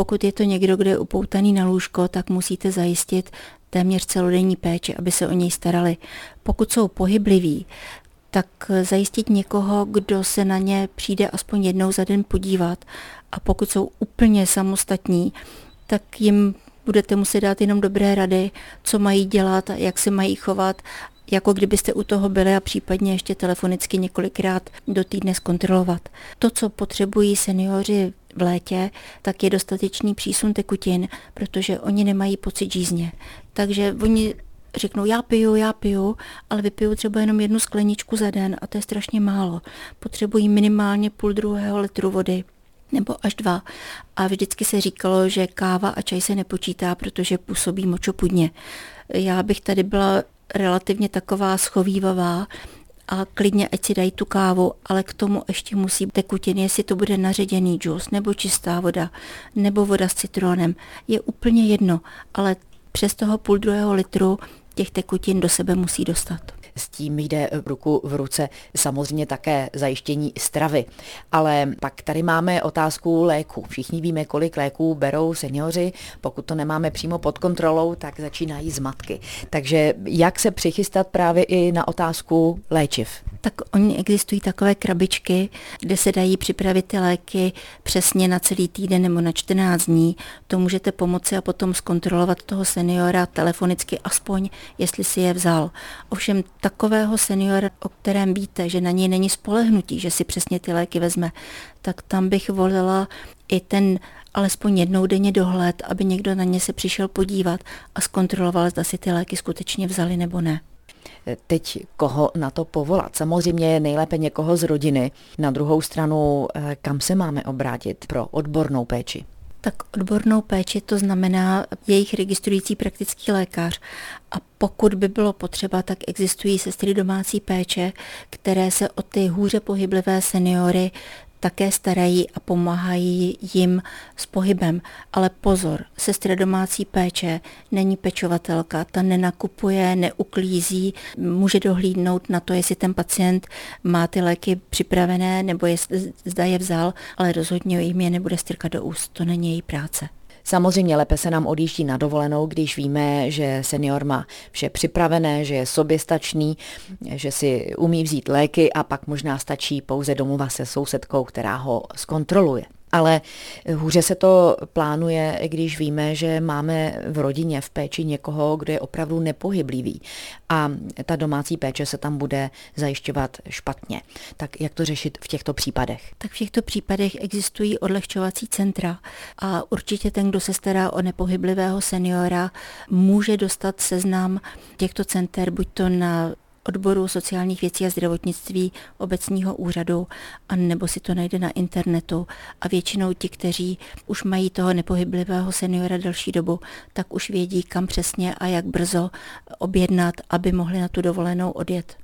Pokud je to někdo, kdo je upoutaný na lůžko, tak musíte zajistit téměř celodenní péči, aby se o něj starali. Pokud jsou pohybliví, tak zajistit někoho, kdo se na ně přijde aspoň jednou za den podívat a pokud jsou úplně samostatní, tak jim budete muset dát jenom dobré rady, co mají dělat, jak se mají chovat, jako kdybyste u toho byli a případně ještě telefonicky několikrát do týdne zkontrolovat. To, co potřebují seniori v létě, tak je dostatečný přísun tekutin, protože oni nemají pocit žízně. Takže oni řeknou, já piju, já piju, ale vypiju třeba jenom jednu skleničku za den a to je strašně málo. Potřebují minimálně půl druhého litru vody nebo až dva. A vždycky se říkalo, že káva a čaj se nepočítá, protože působí močopudně. Já bych tady byla relativně taková schovývavá a klidně ať si dají tu kávu, ale k tomu ještě musí tekutiny, jestli to bude naředěný džus, nebo čistá voda, nebo voda s citronem. Je úplně jedno, ale přes toho půl druhého litru těch tekutin do sebe musí dostat s tím jde ruku v ruce samozřejmě také zajištění stravy. Ale pak tady máme otázku léku. Všichni víme, kolik léků berou seniori. Pokud to nemáme přímo pod kontrolou, tak začínají zmatky. Takže jak se přichystat právě i na otázku léčiv? Tak oni existují takové krabičky, kde se dají připravit ty léky přesně na celý týden nebo na 14 dní. To můžete pomoci a potom zkontrolovat toho seniora telefonicky aspoň, jestli si je vzal. Ovšem takového seniora, o kterém víte, že na něj není spolehnutí, že si přesně ty léky vezme, tak tam bych volila i ten alespoň jednou denně dohled, aby někdo na ně se přišel podívat a zkontroloval, zda si ty léky skutečně vzali nebo ne teď koho na to povolat. Samozřejmě je nejlépe někoho z rodiny. Na druhou stranu, eh, kam se máme obrátit pro odbornou péči? Tak odbornou péči to znamená jejich registrující praktický lékař a pokud by bylo potřeba, tak existují sestry domácí péče, které se o ty hůře pohyblivé seniory také starají a pomáhají jim s pohybem. Ale pozor, sestra domácí péče není pečovatelka, ta nenakupuje, neuklízí, může dohlídnout na to, jestli ten pacient má ty léky připravené nebo je, zda je vzal, ale rozhodně jim je nebude strkat do úst, to není její práce. Samozřejmě lépe se nám odjíždí na dovolenou, když víme, že senior má vše připravené, že je soběstačný, že si umí vzít léky a pak možná stačí pouze domluva se sousedkou, která ho zkontroluje. Ale hůře se to plánuje, když víme, že máme v rodině v péči někoho, kdo je opravdu nepohyblivý a ta domácí péče se tam bude zajišťovat špatně. Tak jak to řešit v těchto případech? Tak v těchto případech existují odlehčovací centra a určitě ten, kdo se stará o nepohyblivého seniora, může dostat seznam těchto center buď to na odboru sociálních věcí a zdravotnictví obecního úřadu, a nebo si to najde na internetu. A většinou ti, kteří už mají toho nepohyblivého seniora delší dobu, tak už vědí, kam přesně a jak brzo objednat, aby mohli na tu dovolenou odjet.